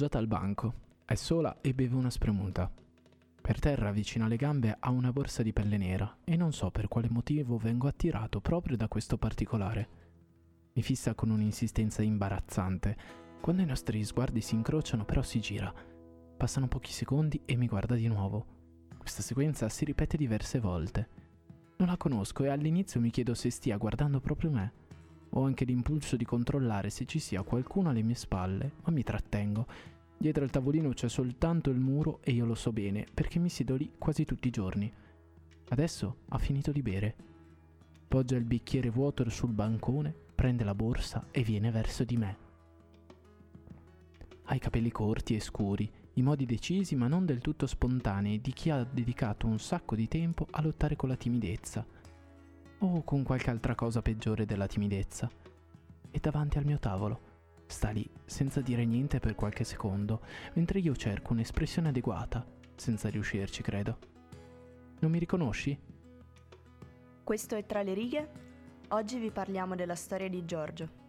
appoggiata al banco. È sola e beve una spremuta. Per terra, vicino alle gambe, ha una borsa di pelle nera e non so per quale motivo vengo attirato proprio da questo particolare. Mi fissa con un'insistenza imbarazzante. Quando i nostri sguardi si incrociano, però si gira. Passano pochi secondi e mi guarda di nuovo. Questa sequenza si ripete diverse volte. Non la conosco e all'inizio mi chiedo se stia guardando proprio me. Ho anche l'impulso di controllare se ci sia qualcuno alle mie spalle, ma mi trattengo. Dietro al tavolino c'è soltanto il muro e io lo so bene, perché mi siedo lì quasi tutti i giorni. Adesso ha finito di bere. Poggia il bicchiere vuoto sul bancone, prende la borsa e viene verso di me. Ha i capelli corti e scuri, i modi decisi ma non del tutto spontanei di chi ha dedicato un sacco di tempo a lottare con la timidezza o con qualche altra cosa peggiore della timidezza. È davanti al mio tavolo. Sta lì, senza dire niente per qualche secondo, mentre io cerco un'espressione adeguata, senza riuscirci, credo. Non mi riconosci? Questo è Tra le righe. Oggi vi parliamo della storia di Giorgio.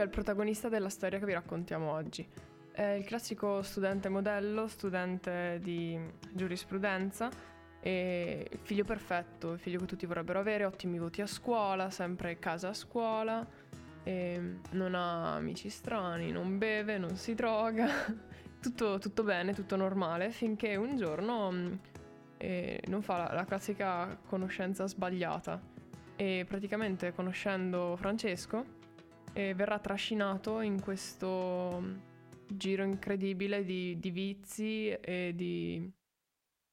Giorgio è il protagonista della storia che vi raccontiamo oggi. È il classico studente modello, studente di giurisprudenza e figlio perfetto, figlio che tutti vorrebbero avere, ottimi voti a scuola, sempre casa a scuola, non ha amici strani, non beve, non si droga, tutto, tutto, bene, tutto normale, finché un giorno eh, non fa la, la classica conoscenza sbagliata e praticamente conoscendo Francesco e verrà trascinato in questo giro incredibile di, di vizi e di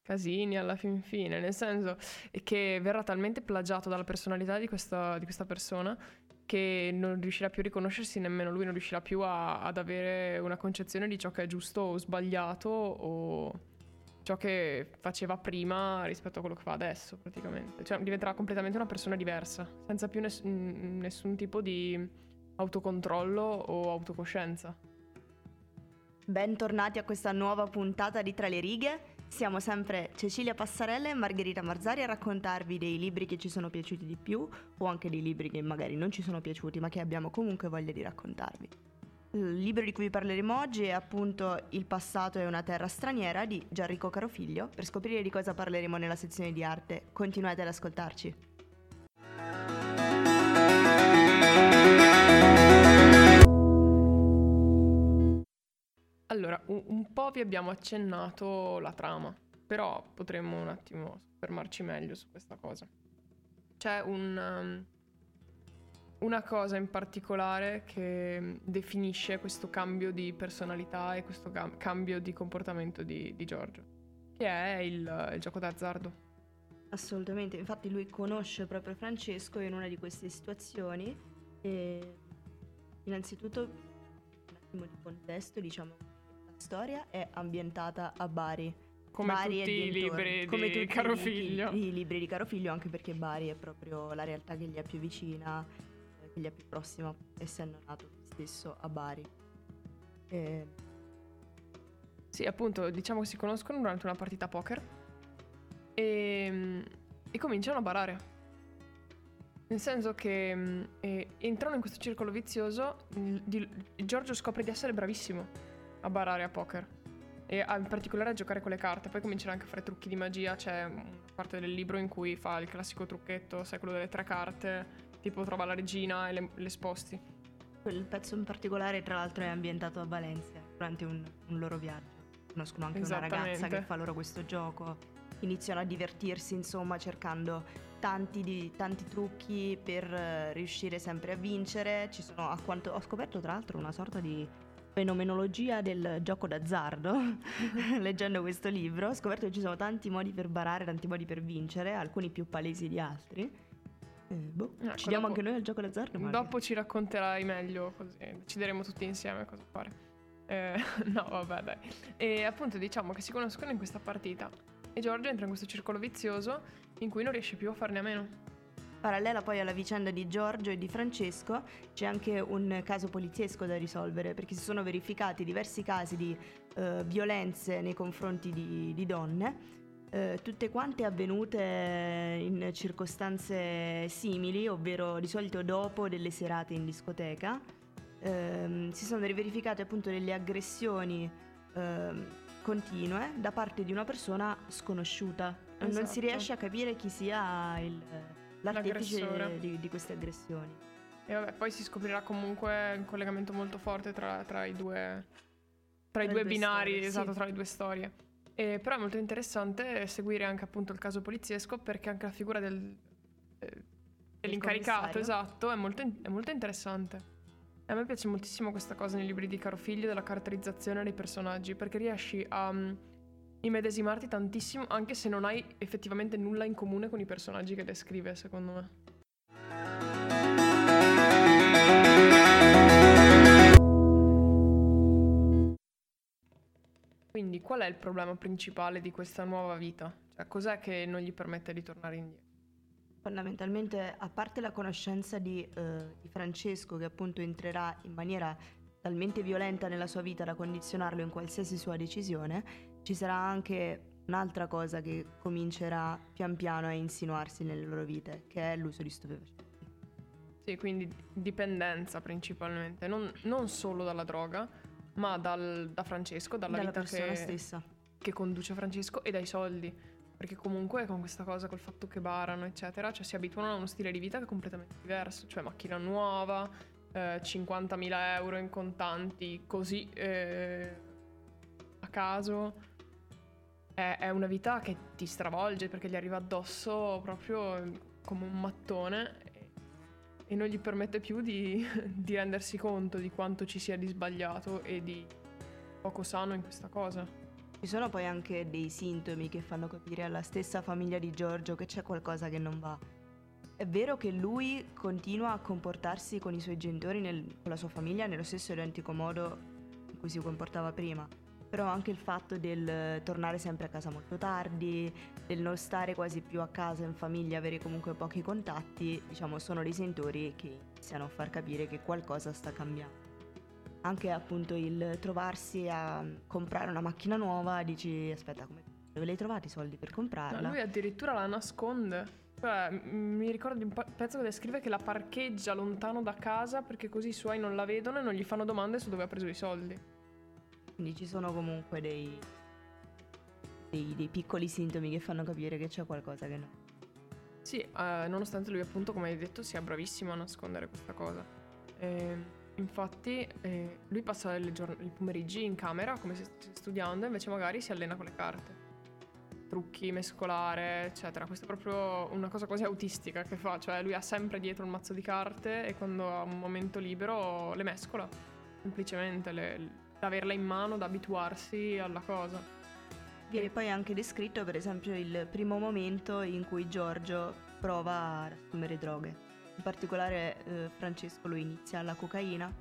casini alla fin fine, nel senso che verrà talmente plagiato dalla personalità di questa, di questa persona che non riuscirà più a riconoscersi, nemmeno lui non riuscirà più a, ad avere una concezione di ciò che è giusto o sbagliato o ciò che faceva prima rispetto a quello che fa adesso praticamente. Cioè diventerà completamente una persona diversa, senza più ness- nessun tipo di autocontrollo o autocoscienza. Bentornati a questa nuova puntata di Tra le righe. Siamo sempre Cecilia Passarella e Margherita Marzari a raccontarvi dei libri che ci sono piaciuti di più o anche dei libri che magari non ci sono piaciuti ma che abbiamo comunque voglia di raccontarvi. Il libro di cui parleremo oggi è appunto Il passato è una terra straniera di Gianrico Carofiglio. Per scoprire di cosa parleremo nella sezione di arte, continuate ad ascoltarci. Allora, un, un, po' vi abbiamo accennato la trama, però potremmo un attimo fermarci meglio su questa cosa. C'è un, um, una cosa in particolare che definisce questo cambio di personalità e questo cam- cambio di comportamento di, di Giorgio, che è il, il gioco d'azzardo. Assolutamente, infatti lui conosce proprio Francesco in una di queste situazioni e innanzitutto un attimo di contesto, diciamo storia è ambientata a Bari. Come Bari tutti i libri come di Carofiglio. I, I, libri di Carofiglio, anche perché Bari è proprio la realtà che gli è più vicina, che gli è più prossima, essendo nato stesso a Bari. E... Sì, appunto, diciamo che si conoscono durante una partita poker e, e cominciano a barare. Nel senso che eh, entrano in questo circolo vizioso, il, il, Giorgio scopre di essere bravissimo a barare a poker. E in particolare a giocare con le carte. Poi comincerà anche a fare trucchi di magia. C'è una parte del libro in cui fa il classico trucchetto, sai, quello delle tre carte. Tipo trova la regina e le, le sposti. Quel pezzo in particolare, tra l'altro, è ambientato a Valencia durante un, un loro viaggio. Conoscono anche una ragazza che fa loro questo gioco. Iniziano a divertirsi, insomma, cercando tanti, di, tanti trucchi per uh, riuscire sempre a vincere. Ci sono, a quanto ho scoperto, tra l'altro, una sorta di fenomenologia del gioco d'azzardo, leggendo questo libro, ho scoperto che ci sono tanti modi per barare, tanti modi per vincere, alcuni più palesi di altri. Eh, boh, ecco, ci diamo dopo, anche noi al gioco d'azzardo? Magari. Dopo ci racconterai meglio, così decideremo tutti insieme cosa fare. Eh, no, vabbè, dai. E appunto diciamo che si conoscono in questa partita. E Giorgio entra in questo circolo vizioso in cui non riesce più a farne a meno. Parallela poi alla vicenda di Giorgio e di Francesco c'è anche un caso poliziesco da risolvere perché si sono verificati diversi casi di eh, violenze nei confronti di, di donne eh, tutte quante avvenute in circostanze simili, ovvero di solito dopo delle serate in discoteca. Eh, si sono riverificate appunto delle aggressioni eh, continue da parte di una persona sconosciuta. Esatto. Non si esatto. riesce a capire chi sia il, l'artefice di, di, queste aggressioni. E vabbè, poi si scoprirà comunque un collegamento molto forte tra, tra i due, tra i due, binari, storie, esatto, sì. tra le due storie. E però è molto interessante seguire anche appunto il caso poliziesco perché anche la figura del, eh, dell'incaricato, esatto, è molto, è molto interessante. E a me piace moltissimo questa cosa nei libri di Caro Figlio della caratterizzazione dei personaggi perché riesci a um, immedesimarti tantissimo anche se non hai effettivamente nulla in comune con i personaggi che descrive, secondo me. Quindi qual è il problema principale di questa nuova vita? Cioè, cos'è che non gli permette di tornare indietro? Fondamentalmente, a parte la conoscenza di, eh, di Francesco, che appunto entrerà in maniera talmente violenta nella sua vita da condizionarlo in qualsiasi sua decisione, ci sarà anche un'altra cosa che comincerà pian piano a insinuarsi nelle loro vite, che è l'uso di stupefacenti. Sì, quindi dipendenza principalmente, non, non solo dalla droga, ma dal, da Francesco, dalla, dalla vita persona che, stessa. che conduce Francesco e dai soldi. Perché comunque con questa cosa, col fatto che barano, eccetera, cioè si abituano a uno stile di vita che è completamente diverso. Cioè macchina nuova, eh, 50.000 euro in contanti, così eh, a caso. È, è una vita che ti stravolge perché gli arriva addosso proprio come un mattone e non gli permette più di, di, rendersi conto di quanto ci sia di sbagliato e di poco sano in questa cosa. Ci sono poi anche dei sintomi che fanno capire alla stessa famiglia di Giorgio che c'è qualcosa che non va. È vero che lui continua a comportarsi con i suoi genitori, nel, con la sua famiglia, nello stesso identico modo in cui si comportava prima però anche il fatto del tornare sempre a casa molto tardi, del non stare quasi più a casa in famiglia, avere comunque pochi contatti, diciamo sono dei sentori che iniziano a far capire che qualcosa sta cambiando. Anche appunto il trovarsi a comprare una macchina nuova, dici aspetta, come, dove li hai trovati i soldi per comprarla? No, lui addirittura la nasconde. Cioè, mi ricordo di un pezzo che descrive che la parcheggia lontano da casa perché così i suoi non la vedono e non gli fanno domande su dove ha preso i soldi. Quindi ci sono comunque dei, dei, dei piccoli sintomi che fanno capire che c'è qualcosa che no. Sì, eh, nonostante lui appunto, come hai detto, sia bravissimo a nascondere questa cosa. Eh, infatti eh, lui passa i giorn- pomeriggi in camera come se stesse studiando, invece magari si allena con le carte. Trucchi, mescolare, eccetera. Questa è proprio una cosa quasi autistica che fa, cioè lui ha sempre dietro un mazzo di carte e quando ha un momento libero le mescola. Semplicemente le, da averla in mano, da abituarsi alla cosa. Viene poi anche descritto per esempio il primo momento in cui Giorgio prova a assumere droghe. In particolare eh, Francesco lo inizia alla cocaina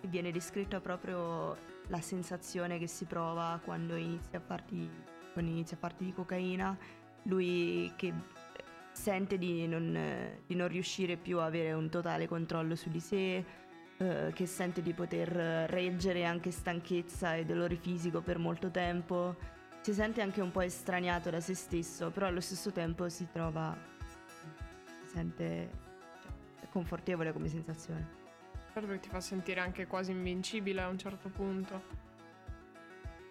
e viene descritta proprio la sensazione che si prova quando inizia a farti, inizia a farti di cocaina. Lui che sente di non, di non riuscire più a avere un totale controllo su di sé, eh, che sente di poter reggere anche stanchezza e dolore fisico per molto tempo, si sente anche un po' estraniato da se stesso, però allo stesso tempo si trova, si sente cioè, confortevole come sensazione. Certo che ti fa sentire anche quasi invincibile a un certo punto.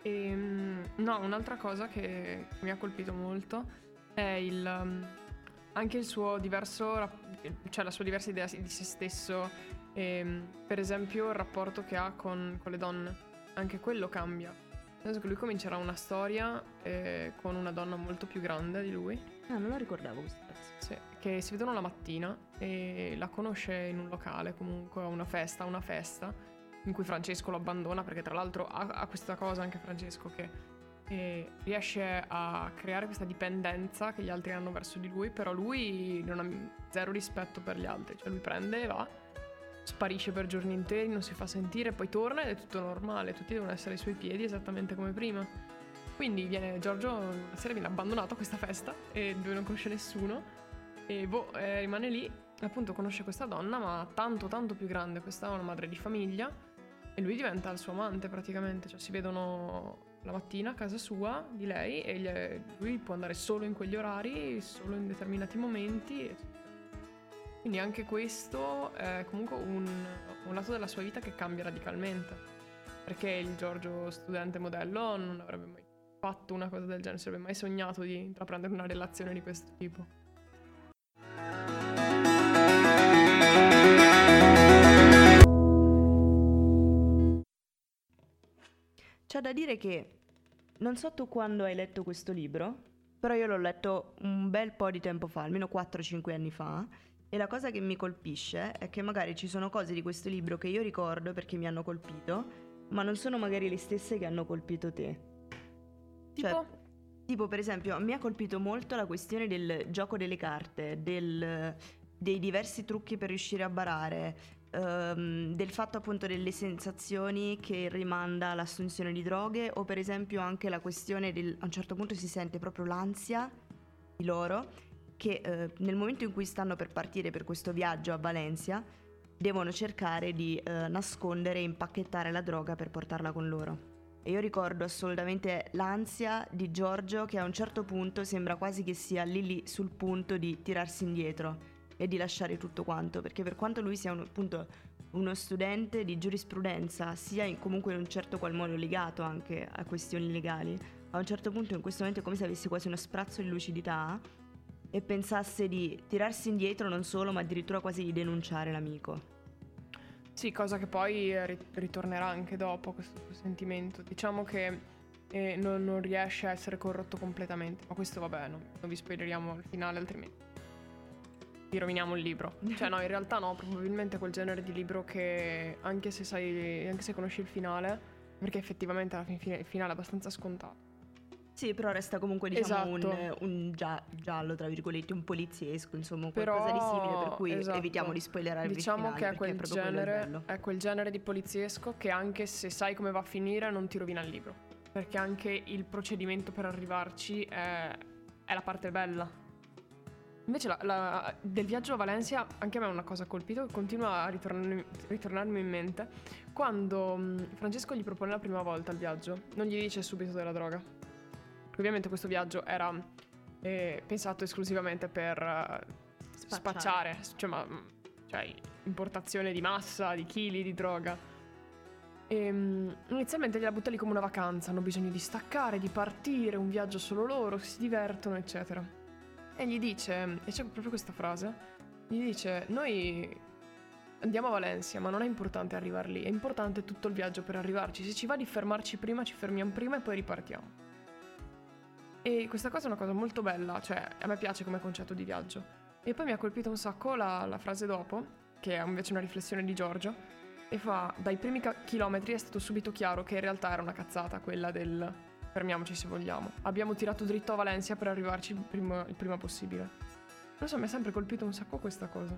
E, ehm, no, un'altra cosa che mi ha colpito molto è il, um, anche il suo diverso, cioè la sua diversa idea di se stesso e, ehm, per esempio il rapporto che ha con, con le donne, anche quello cambia. Nel senso che lui comincerà una storia eh, con una donna molto più grande di lui. Ah, non lo ricordavo questo pezzo. Sì, che si vedono la mattina e la conosce in un locale, comunque a una festa, una festa in cui Francesco lo abbandona perché tra l'altro ha, ha questa cosa anche Francesco che eh, riesce a creare questa dipendenza che gli altri hanno verso di lui, però lui non ha zero rispetto per gli altri, cioè lui prende e va sparisce per giorni interi, non si fa sentire, poi torna ed è tutto normale, tutti devono essere ai suoi piedi esattamente come prima. Quindi viene, Giorgio una sera viene abbandonato a questa festa e dove non conosce nessuno e boh, eh, rimane lì, appunto conosce questa donna ma tanto tanto più grande, questa è una madre di famiglia e lui diventa il suo amante praticamente, cioè si vedono la mattina a casa sua di lei e lui può andare solo in quegli orari, solo in determinati momenti. Quindi anche questo è comunque un, un lato della sua vita che cambia radicalmente. Perché il Giorgio studente modello non avrebbe mai fatto una cosa del genere, non avrebbe mai sognato di intraprendere una relazione di questo tipo. C'è da dire che non so tu quando hai letto questo libro, però io l'ho letto un bel po' di tempo fa, almeno 4-5 anni fa, e la cosa che mi colpisce è che magari ci sono cose di questo libro che io ricordo perché mi hanno colpito, ma non sono magari le stesse che hanno colpito te. Tipo? Cioè, tipo, per esempio, mi ha colpito molto la questione del gioco delle carte, del, dei diversi trucchi per riuscire a barare, um, del fatto appunto delle sensazioni che rimanda all'assunzione di droghe o per esempio anche la questione del a un certo punto si sente proprio l'ansia di loro che eh, nel momento in cui stanno per partire per questo viaggio a Valencia devono cercare di eh, nascondere e impacchettare la droga per portarla con loro. E io ricordo assolutamente l'ansia di Giorgio che a un certo punto sembra quasi che sia lì lì sul punto di tirarsi indietro e di lasciare tutto quanto, perché per quanto lui sia un, appunto uno studente di giurisprudenza, sia in, comunque in un certo qual modo legato anche a questioni legali, a un certo punto in questo momento è come se avesse quasi uno sprazzo di lucidità e pensasse di tirarsi indietro non solo, ma addirittura quasi di denunciare l'amico. Sì, cosa che poi ritornerà anche dopo questo sentimento. Diciamo che eh, non, non, riesce a essere corrotto completamente, ma questo vabbè, non, non vi spoileriamo il finale altrimenti vi roviniamo il libro. Cioè, no, in realtà no, probabilmente quel genere di libro che anche se sai, anche se conosci il finale, perché effettivamente alla fine il finale è abbastanza scontato. Sì, però resta comunque diciamo esatto. un, un gia- giallo, tra virgolette, un poliziesco, insomma, però, qualcosa di simile, per cui esatto. evitiamo di spoilerare diciamo il finale. Diciamo che è quel, genere, è quel genere di poliziesco che anche se sai come va a finire non ti rovina il libro. Perché anche il procedimento per arrivarci è, è la parte bella Invece la, la, del viaggio a Valencia anche a me è una cosa colpito che continua a ritornarmi, ritornarmi in mente. Quando mh, Francesco gli propone la prima volta il viaggio, non gli dice subito della droga. Ovviamente questo viaggio era eh, pensato esclusivamente per uh, spacciare, cioè, ma, cioè, importazione di massa, di chili di droga. E, um, inizialmente gliela butta lì come una vacanza, hanno bisogno di staccare, di partire, un viaggio solo loro, si divertono, eccetera. E gli dice, e c'è proprio questa frase, gli dice, noi andiamo a Valencia, ma non è importante arrivare lì, è importante tutto il viaggio per arrivarci. Se ci va di fermarci prima, ci fermiamo prima e poi ripartiamo. E questa cosa è una cosa molto bella, cioè a me piace come concetto di viaggio. E poi mi ha colpito un sacco la, la frase dopo, che è invece una riflessione di Giorgio, e fa, dai primi ca- chilometri è stato subito chiaro che in realtà era una cazzata quella del fermiamoci se vogliamo. Abbiamo tirato dritto a Valencia per arrivarci il prima, il prima possibile. Non so, mi ha sempre colpito un sacco questa cosa.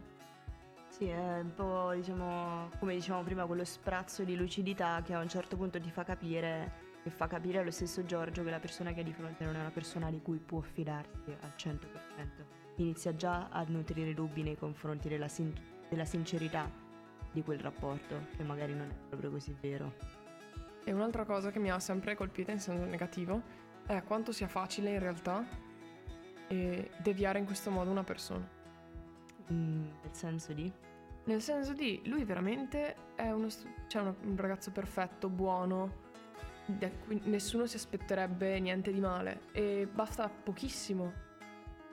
Sì, è un po', diciamo, come dicevamo prima, quello sprazzo di lucidità che a un certo punto ti fa capire, e fa capire allo stesso Giorgio che la persona che ha di fronte non è una persona di cui può fidarsi al 100%. Inizia già a nutrire dubbi nei confronti della, sin- della sincerità di quel rapporto, che magari non è proprio così vero. E un'altra cosa che mi ha sempre colpita in senso negativo è quanto sia facile in realtà eh, deviare in questo modo una persona. Mm, nel senso di? Nel senso di lui veramente è uno, cioè uno, un ragazzo perfetto, buono, da cui nessuno si aspetterebbe niente di male e basta pochissimo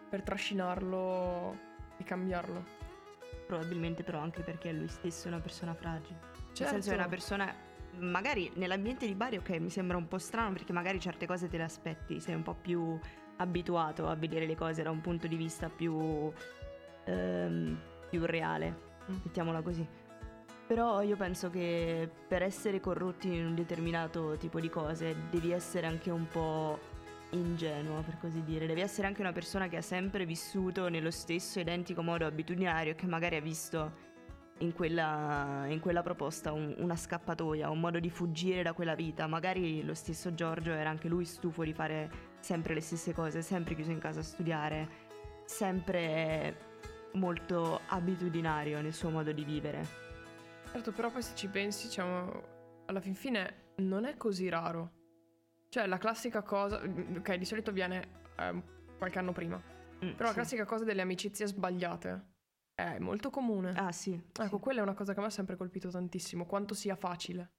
per trascinarlo e cambiarlo. Probabilmente però anche perché lui stesso è una persona fragile. Certo. Nel senso è una certo. persona magari nell'ambiente di Bari, ok, mi sembra un po' strano perché magari certe cose te le aspetti, sei un po' più abituato a vedere le cose da un punto di vista più, ehm, più reale, mm. mettiamola così. Però io penso che per essere corrotti in un determinato tipo di cose devi essere anche un po' ingenuo, per così dire. Devi essere anche una persona che ha sempre vissuto nello stesso identico modo abitudinario e che magari ha visto in quella, in quella proposta un, una scappatoia, un modo di fuggire da quella vita. Magari lo stesso Giorgio era anche lui stufo di fare sempre le stesse cose, sempre chiuso in casa a studiare, sempre molto abitudinario nel suo modo di vivere. Certo, però poi se ci pensi, diciamo, alla fin fine non è così raro. Cioè, la classica cosa, mm, ok, di solito viene eh, qualche anno prima, mm, però sì. la classica cosa delle amicizie sbagliate è molto comune. Ah, sì. Ecco, sì. quella è una cosa che mi ha sempre colpito tantissimo, quanto sia facile.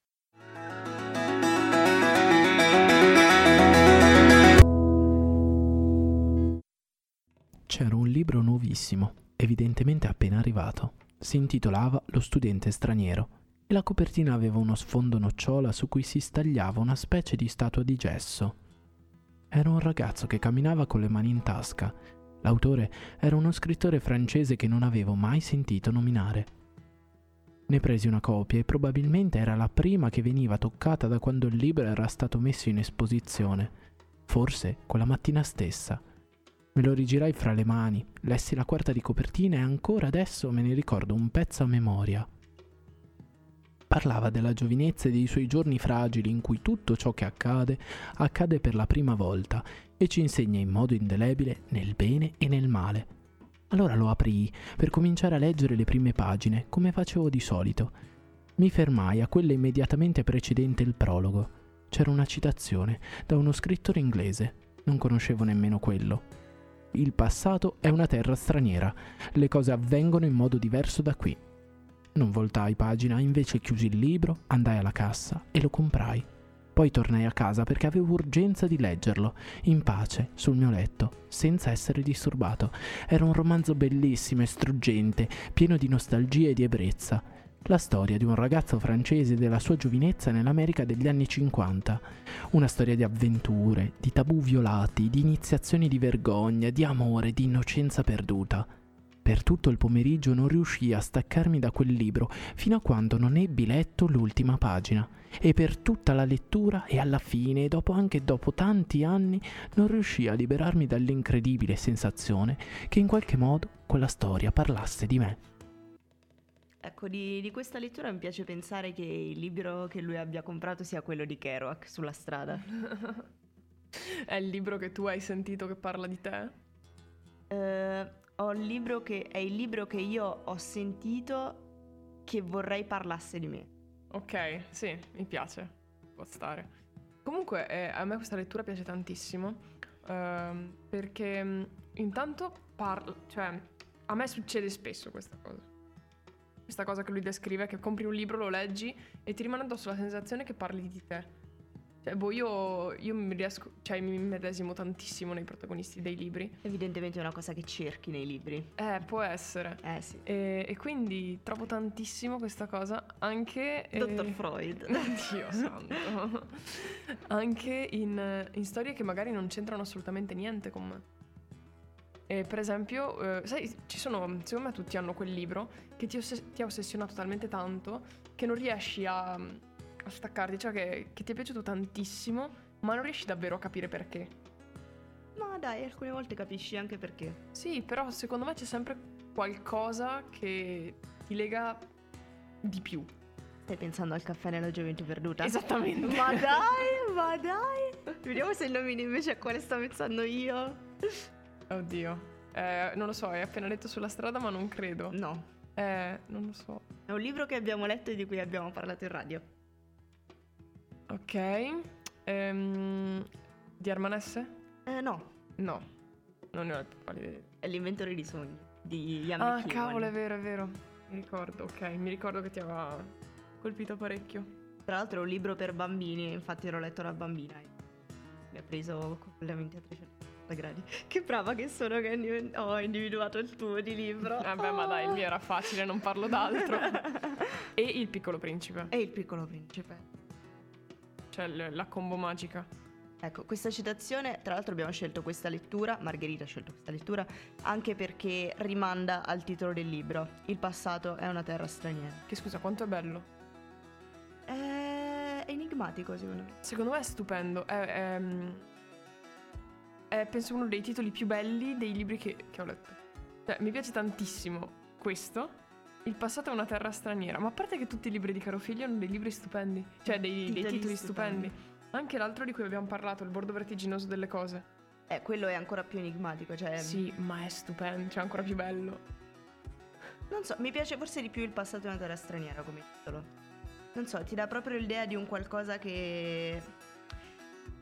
C'era un libro nuovissimo, evidentemente appena arrivato. Si intitolava Lo studente straniero e la copertina aveva uno sfondo nocciola su cui si stagliava una specie di statua di gesso. Era un ragazzo che camminava con le mani in tasca L'autore era uno scrittore francese che non avevo mai sentito nominare. Ne presi una copia e probabilmente era la prima che veniva toccata da quando il libro era stato messo in esposizione, forse quella mattina stessa. Me lo rigirai fra le mani, lessi la quarta di copertina e ancora adesso me ne ricordo un pezzo a memoria. Parlava della giovinezza e dei suoi giorni fragili in cui tutto ciò che accade accade per la prima volta e ci insegna in modo indelebile nel bene e nel male. Allora lo aprii per cominciare a leggere le prime pagine, come facevo di solito. Mi fermai a quella immediatamente precedente il prologo. C'era una citazione da uno scrittore inglese. Non conoscevo nemmeno quello. Il passato è una terra straniera. Le cose avvengono in modo diverso da qui. Non voltai pagina, invece chiusi il libro, andai alla cassa e lo comprai. Poi tornai a casa perché avevo urgenza di leggerlo, in pace, sul mio letto, senza essere disturbato. Era un romanzo bellissimo e struggente, pieno di nostalgia e di ebbrezza. La storia di un ragazzo francese della sua giovinezza nell'America degli anni 50. Una storia di avventure, di tabù violati, di iniziazioni di vergogna, di amore, di innocenza perduta. Per tutto il pomeriggio non riuscii a staccarmi da quel libro fino a quando non ebbi letto l'ultima pagina e per tutta la lettura e alla fine, dopo anche dopo tanti anni, non riuscii a liberarmi dall'incredibile sensazione che in qualche modo quella storia parlasse di me. Ecco, di, di, questa lettura mi piace pensare che il libro che lui abbia comprato sia quello di Kerouac sulla strada. È il libro che tu hai sentito che parla di te? Uh, ho il libro che è il libro che io ho sentito che vorrei parlasse di me. Ok, sì, mi piace. Può stare. Comunque eh, a me questa lettura piace tantissimo ehm, perché mm, intanto parla, cioè a me succede spesso questa cosa. Questa cosa che lui descrive, che compri un libro, lo leggi e ti rimane addosso la sensazione che parli di te. Cioè, boh, io, io mi riesco, cioè, mi medesimo tantissimo nei protagonisti dei libri. Evidentemente è una cosa che cerchi nei libri. Eh, può essere. Eh, sì. E, e quindi trovo tantissimo questa cosa anche... Dottor eh, Freud. Dio santo. anche in, in, storie che magari non c'entrano assolutamente niente con me. E per esempio, eh, sai, ci sono, secondo me tutti hanno quel libro che ti, oss- ti ha ossessionato talmente tanto che non riesci a a staccarti, cioè che, che ti è piaciuto tantissimo, ma non riesci davvero a capire perché. Ma dai, alcune volte capisci anche perché. Sì, però secondo me c'è sempre qualcosa che ti lega di più. Stai pensando al caffè nella gioventù perduta? Esattamente. Ma dai, ma dai. Vediamo se nomini invece a quale sto pensando io. Oddio. Eh, non lo so, hai appena letto sulla strada, ma non credo. No. Eh, non lo so. È un libro che abbiamo letto e di cui abbiamo parlato in radio. Ok. Ehm, di Armanesse? Eh, no. No. Non ne ho più pallida È l'inventore di sogni di Ian Ah, cavolo, è vero, è vero. Mi ricordo, ok. Mi ricordo che ti aveva colpito parecchio. Tra l'altro è un libro per bambini, infatti l'ho letto da bambina. E mi ha preso completamente a 360 gradi. Che brava che sono che ho individuato il tuo di libro. Vabbè, oh. ma dai, il mio era facile, non parlo d'altro. e Il piccolo principe. E Il piccolo principe cioè la combo magica. Ecco, questa citazione, tra l'altro abbiamo scelto questa lettura, Margherita ha scelto questa lettura, anche perché rimanda al titolo del libro, Il passato è una terra straniera. Che scusa, quanto è bello? È enigmatico secondo me. Secondo me è stupendo, è, è, è penso uno dei titoli più belli dei libri che, che ho letto. Cioè, mi piace tantissimo questo Il passato è una terra straniera, ma a parte che tutti i libri di Caro Figlio hanno dei libri stupendi, cioè dei, dei titoli stupendi. stupendi. Anche l'altro di cui abbiamo parlato, il bordo vertiginoso delle cose. Eh, quello è ancora più enigmatico, cioè... Sì, ma è stupendo, cioè ancora più bello. Non so, mi piace forse di più il passato è una terra straniera come titolo. Non so, ti dà proprio l'idea di un qualcosa che...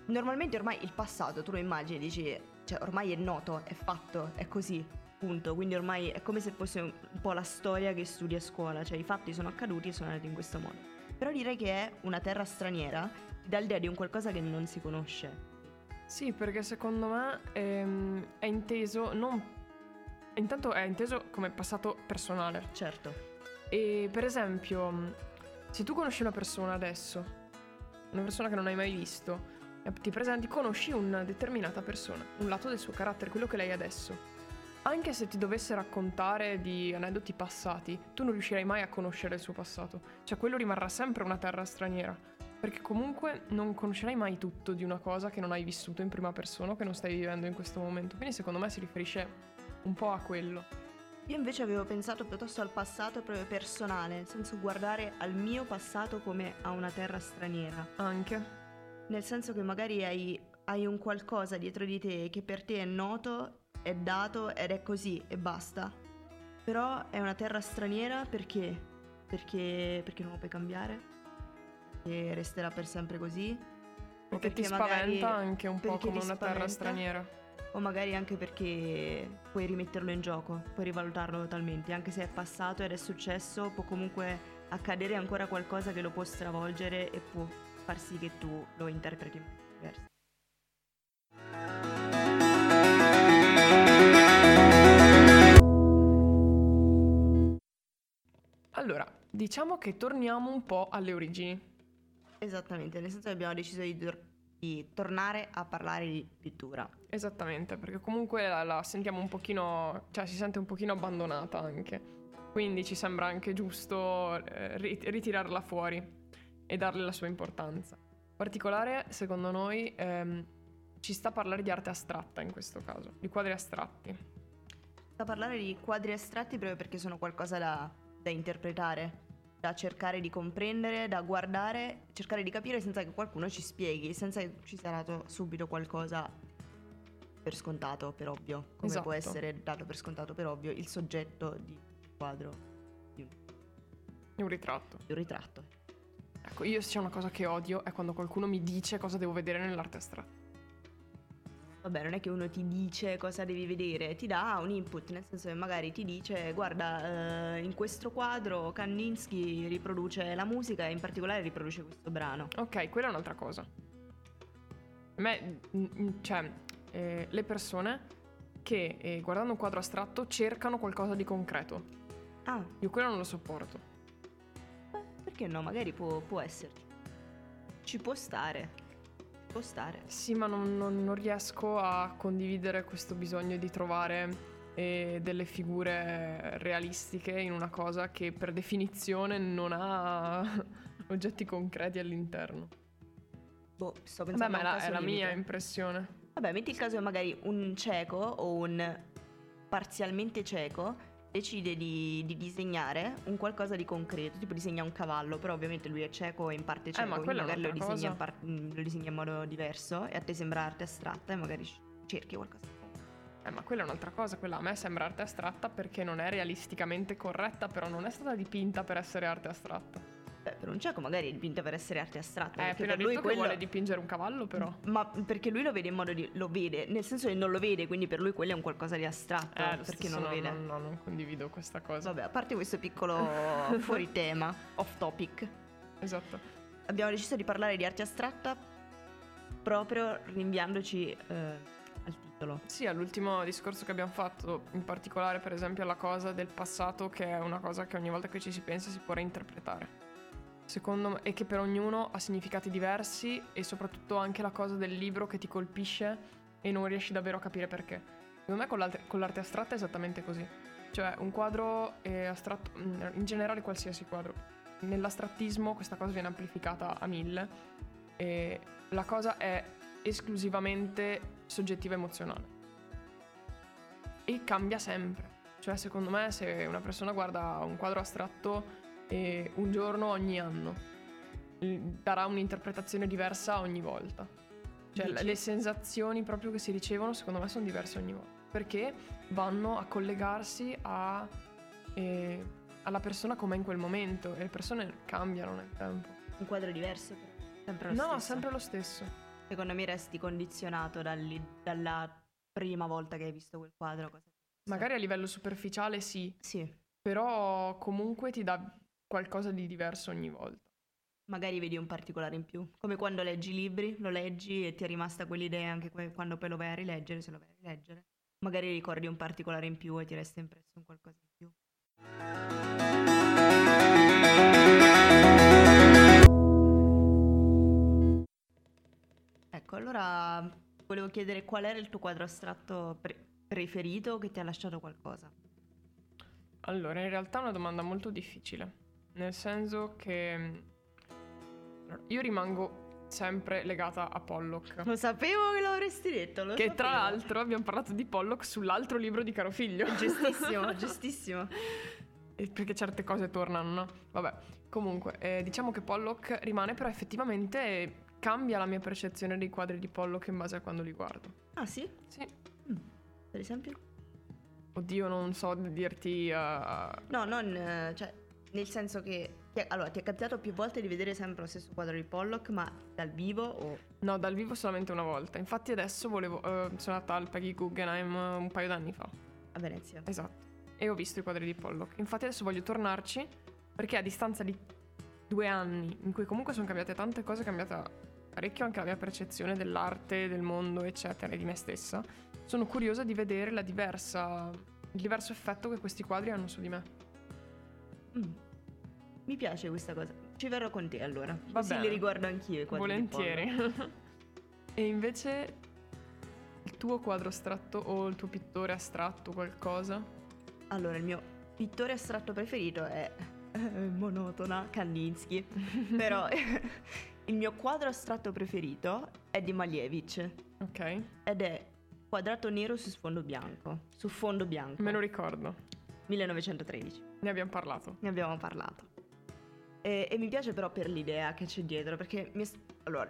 Normalmente ormai il passato, tu lo immagini, dici, cioè ormai è noto, è fatto, è così, punto. Quindi ormai è come se fosse un po' la storia che studi a scuola, cioè i fatti sono accaduti e sono andati in questo modo. Però direi che è una terra straniera, ti dà l'idea di un qualcosa che non si conosce. Sì, perché secondo me ehm, è inteso non... Intanto è inteso come passato personale. Certo. E per esempio, se tu conosci una persona adesso, una persona che non hai mai visto, ti presenti, conosci una determinata persona, un lato del suo carattere, quello che lei è adesso. Anche se ti dovesse raccontare di aneddoti passati, tu non riuscirai mai a conoscere il suo passato. Cioè, quello rimarrà sempre una terra straniera. Perché comunque non conoscerai mai tutto di una cosa che non hai vissuto in prima persona o che non stai vivendo in questo momento. Quindi secondo me si riferisce un po' a quello. Io invece avevo pensato piuttosto al passato proprio personale, nel senso guardare al mio passato come a una terra straniera. Anche. Nel senso che magari hai, hai un qualcosa dietro di te che per te è noto, è dato ed è così e basta. Però è una terra straniera perché? Perché, perché non lo puoi cambiare? che resterà per sempre così. O perché, perché ti spaventa anche un po' come una terra straniera. O magari anche perché puoi rimetterlo in gioco, puoi rivalutarlo totalmente. Anche se è passato ed è successo, può comunque accadere ancora qualcosa che lo può stravolgere e può far sì che tu lo interpreti in modo diverso. Allora, diciamo che torniamo un po' alle origini. Esattamente, nel senso che abbiamo deciso di, tor- di tornare a parlare di pittura. Esattamente, perché comunque la, la, sentiamo un pochino, cioè si sente un pochino abbandonata anche. Quindi ci sembra anche giusto eh, ritirarla fuori e darle la sua importanza. In particolare, secondo noi, ehm, ci sta a parlare di arte astratta in questo caso, di quadri astratti. Sta a parlare di quadri astratti proprio perché sono qualcosa da, da interpretare da cercare di comprendere, da guardare, cercare di capire senza che qualcuno ci spieghi, senza che ci sia dato subito qualcosa per scontato, per ovvio, come esatto. può essere dato per scontato, per ovvio, il soggetto di un quadro, di un, di un ritratto. Di un ritratto. Ecco, io se c'è una cosa che odio è quando qualcuno mi dice cosa devo vedere nell'arte astratta. Vabbè, non è che uno ti dice cosa devi vedere, ti dà un input, nel senso che magari ti dice guarda, eh, in questo quadro Kandinsky riproduce la musica e in particolare riproduce questo brano. Ok, quella è un'altra cosa. A me, cioè, eh, le persone che eh, guardando un quadro astratto cercano qualcosa di concreto. Ah. Io quello non lo sopporto. Perché no? Magari può, può esserci. Ci può stare può stare. Sì, ma non, non, non riesco a condividere questo bisogno di trovare eh, delle figure realistiche in una cosa che per definizione non ha oggetti concreti all'interno. Boh, sto pensando Beh, ma è la, è la mia impressione. Vabbè, metti il caso che magari un cieco o un parzialmente cieco decide di, di, disegnare un qualcosa di concreto, tipo disegna un cavallo, però ovviamente lui è cieco e in parte cieco, eh, quindi magari lo disegna, par- mm, lo disegna, in modo diverso e a te sembra arte astratta e magari cerchi qualcosa. Eh, ma quella è un'altra cosa, quella a me sembra arte astratta perché non è realisticamente corretta, però non è stata dipinta per essere arte astratta. Beh, per un cieco magari è dipinta per essere arte astratta. Eh, appena per lui quello... vuole dipingere un cavallo, però. Ma perché lui lo vede in modo di. lo vede, nel senso che non lo vede, quindi per lui quello è un qualcosa di astratto. Eh, perché non lo vede. No, no, non condivido questa cosa. Vabbè, a parte questo piccolo fuori tema, off topic. Esatto. Abbiamo deciso di parlare di arte astratta proprio rinviandoci. Eh, al titolo. Sì, all'ultimo discorso che abbiamo fatto, in particolare per esempio alla cosa del passato, che è una cosa che ogni volta che ci si pensa si può reinterpretare secondo me, e che per ognuno ha significati diversi e soprattutto anche la cosa del libro che ti colpisce e non riesci davvero a capire perché. Secondo me con con l'arte astratta è esattamente così. Cioè un quadro è astratto, mm, in generale qualsiasi quadro. Nell'astrattismo questa cosa viene amplificata a mille e la cosa è esclusivamente soggettiva emozionale. E cambia sempre. Cioè, secondo me, se una persona guarda un quadro astratto e un giorno ogni anno, darà un'interpretazione diversa ogni volta. Cioè, Dici? le sensazioni proprio che si ricevono, secondo me, sono diverse ogni volta. Perché vanno a collegarsi a, eh, alla persona come in quel momento e le persone cambiano nel tempo. Un quadro diverso, però. Sempre lo no, stesso. No, sempre lo stesso. Secondo me resti condizionato dalli, dalla prima volta che hai visto quel quadro. Magari a livello superficiale sì. Sì. Però comunque ti dà qualcosa di diverso ogni volta. Magari vedi un particolare in più. Come quando leggi libri, lo leggi e ti è rimasta quell'idea anche quando poi lo vai a rileggere, se lo vai a rileggere. Magari ricordi un particolare in più e ti resta impresso un qualcosa in più. Ecco, allora volevo chiedere qual era il tuo quadro astratto pre- preferito che ti ha lasciato qualcosa. Allora, in realtà è una domanda molto difficile, nel senso che io rimango sempre legata a Pollock. Lo sapevo che l'avresti detto, lo Che sapevo. tra l'altro abbiamo parlato di Pollock sull'altro libro di Caro Figlio. Giustissimo, giustissimo. Perché certe cose tornano, no? Vabbè, comunque, eh, diciamo che Pollock rimane, però effettivamente cambia la mia percezione dei quadri di Pollock in base a quando li guardo. Ah sì? Sì. Mm. Per esempio? Oddio, non so dirti... Uh... No, non... Uh, cioè, nel senso che... Allora, ti è capitato più volte di vedere sempre lo stesso quadro di Pollock, ma dal vivo o... No, dal vivo solamente una volta. Infatti adesso volevo... Uh, sono andata al Peggy Guggenheim un paio d'anni fa. A Venezia. Esatto. E ho visto i quadri di Pollock. Infatti adesso voglio tornarci, perché a distanza di due anni, in cui comunque sono cambiate tante cose, è cambiata parecchio anche la mia percezione dell'arte, del mondo, eccetera, e di me stessa sono curiosa di vedere la diversa, il diverso effetto che questi quadri hanno su di me. Mm. Mi piace questa cosa. Ci verrò con te allora. Va Così li riguardo anch'io i quadri. Volentieri. e invece il tuo quadro astratto o il tuo pittore astratto, qualcosa? Allora, il mio pittore astratto preferito è eh, monotona Kandinsky. Però il mio quadro astratto preferito è di Malevich. Ok. Ed è quadrato nero su sfondo bianco. Su fondo bianco. Me lo ricordo. 1913. Ne abbiamo parlato. Ne abbiamo parlato. E, e mi piace però per l'idea che c'è dietro, perché mi, allora,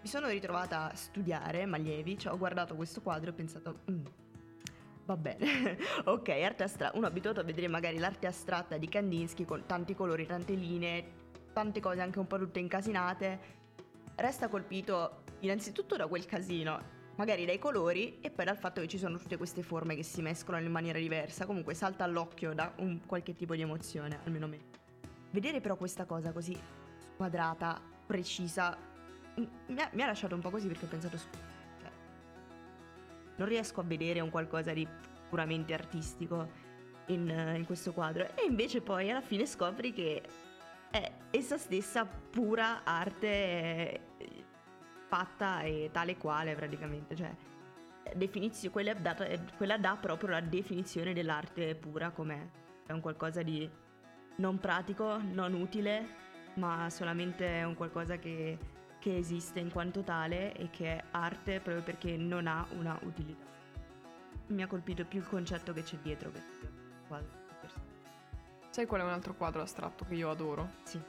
mi sono ritrovata a studiare Malievi, cioè ho guardato questo quadro e ho pensato, mm, va bene, ok, arte astratta, uno abituato a vedere magari l'arte astratta di Kandinsky con tanti colori, tante linee, tante cose anche un po' tutte incasinate, resta colpito innanzitutto da quel casino magari dai colori e poi dal fatto che ci sono tutte queste forme che si mescolano in maniera diversa, comunque salta all'occhio da un qualche tipo di emozione, almeno me. Vedere però questa cosa così squadrata, precisa, mi ha, mi ha lasciato un po' così perché ho pensato, cioè, non riesco a vedere un qualcosa di puramente artistico in, in questo quadro e invece poi alla fine scopri che è essa stessa pura arte fatta e tale quale praticamente, cioè definizio, quella, data, quella dà proprio la definizione dell'arte pura com'è, è un qualcosa di non pratico, non utile, ma solamente un qualcosa che, che esiste in quanto tale e che è arte proprio perché non ha una utilità. Mi ha colpito più il concetto che c'è dietro quadro. Sai qual è un altro quadro astratto che io adoro? Sì.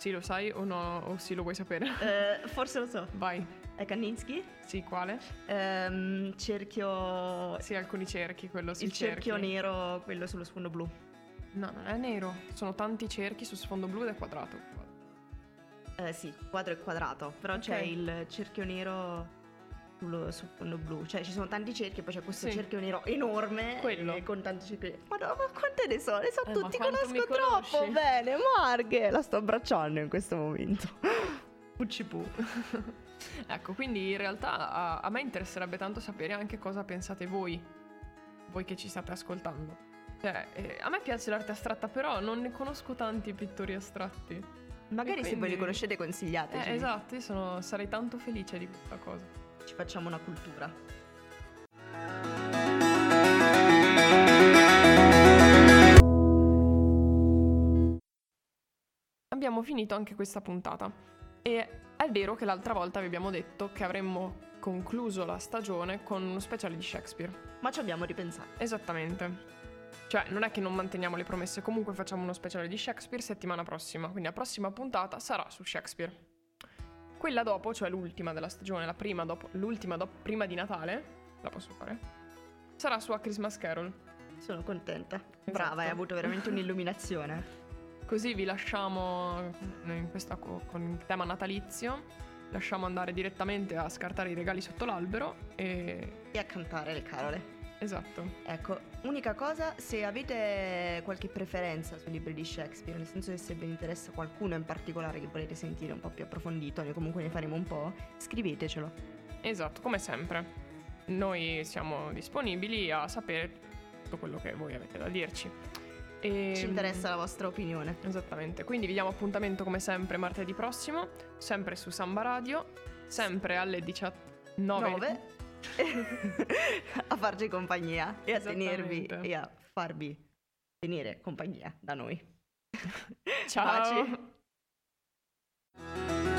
Sì, lo sai o no? O sì, lo vuoi sapere? Uh, forse lo so. Vai. È Kandinsky? Sì, quale? Um, cerchio... Sì, alcuni cerchi, quello sì. Il cerchio nero, quello sullo sfondo blu. No, non è nero. Sono tanti cerchi su sfondo blu ed è quadrato. Eh sì, quadro è quadrato, però c'è il cerchio nero sullo, sul fondo blu. Cioè ci sono tanti cerchi, poi c'è questo sì. cerchio nero enorme Quello. con tanti cerchi. Ma no, ma quante ne so? Ne so eh, tutti, conosco troppo bene. Marghe, la sto abbracciando in questo momento. Puccipu. ecco, quindi in realtà a, a me interesserebbe tanto sapere anche cosa pensate voi, voi che ci state ascoltando. Cioè, eh, a me piace l'arte astratta, però non ne conosco tanti pittori astratti. Magari quindi... se voi li conoscete consigliateci. Eh, esatto, io sono, sarei tanto felice di questa cosa ci facciamo una cultura. Abbiamo finito anche questa puntata e è vero che l'altra volta vi abbiamo detto che avremmo concluso la stagione con uno speciale di Shakespeare. Ma ci abbiamo ripensato. Esattamente. Cioè, non è che non manteniamo le promesse, comunque facciamo uno speciale di Shakespeare settimana prossima, quindi la prossima puntata sarà su Shakespeare. Quella dopo, cioè l'ultima della stagione, la prima dopo, l'ultima dopo, prima di Natale, la posso fare? Sarà su A Christmas Carol. Sono contenta. Esatto. Brava, hai avuto veramente un'illuminazione. Così vi lasciamo in questa, con il tema natalizio. Lasciamo andare direttamente a scartare i regali sotto l'albero e... e a cantare le carole. Esatto. Ecco, unica cosa, se avete qualche preferenza sui libri di Shakespeare, nel senso che se vi interessa qualcuno in particolare che volete sentire un po' più approfondito, noi comunque ne faremo un po', scrivetecelo. Esatto, come sempre. Noi siamo disponibili a sapere tutto quello che voi avete da dirci. E... Ci interessa la vostra opinione. Esattamente. Quindi vi diamo appuntamento come sempre martedì prossimo, sempre su Samba Radio, sempre alle 19. 9. a farci compagnia e a tenervi e a farvi tenere compagnia da noi. Ciao. Baci.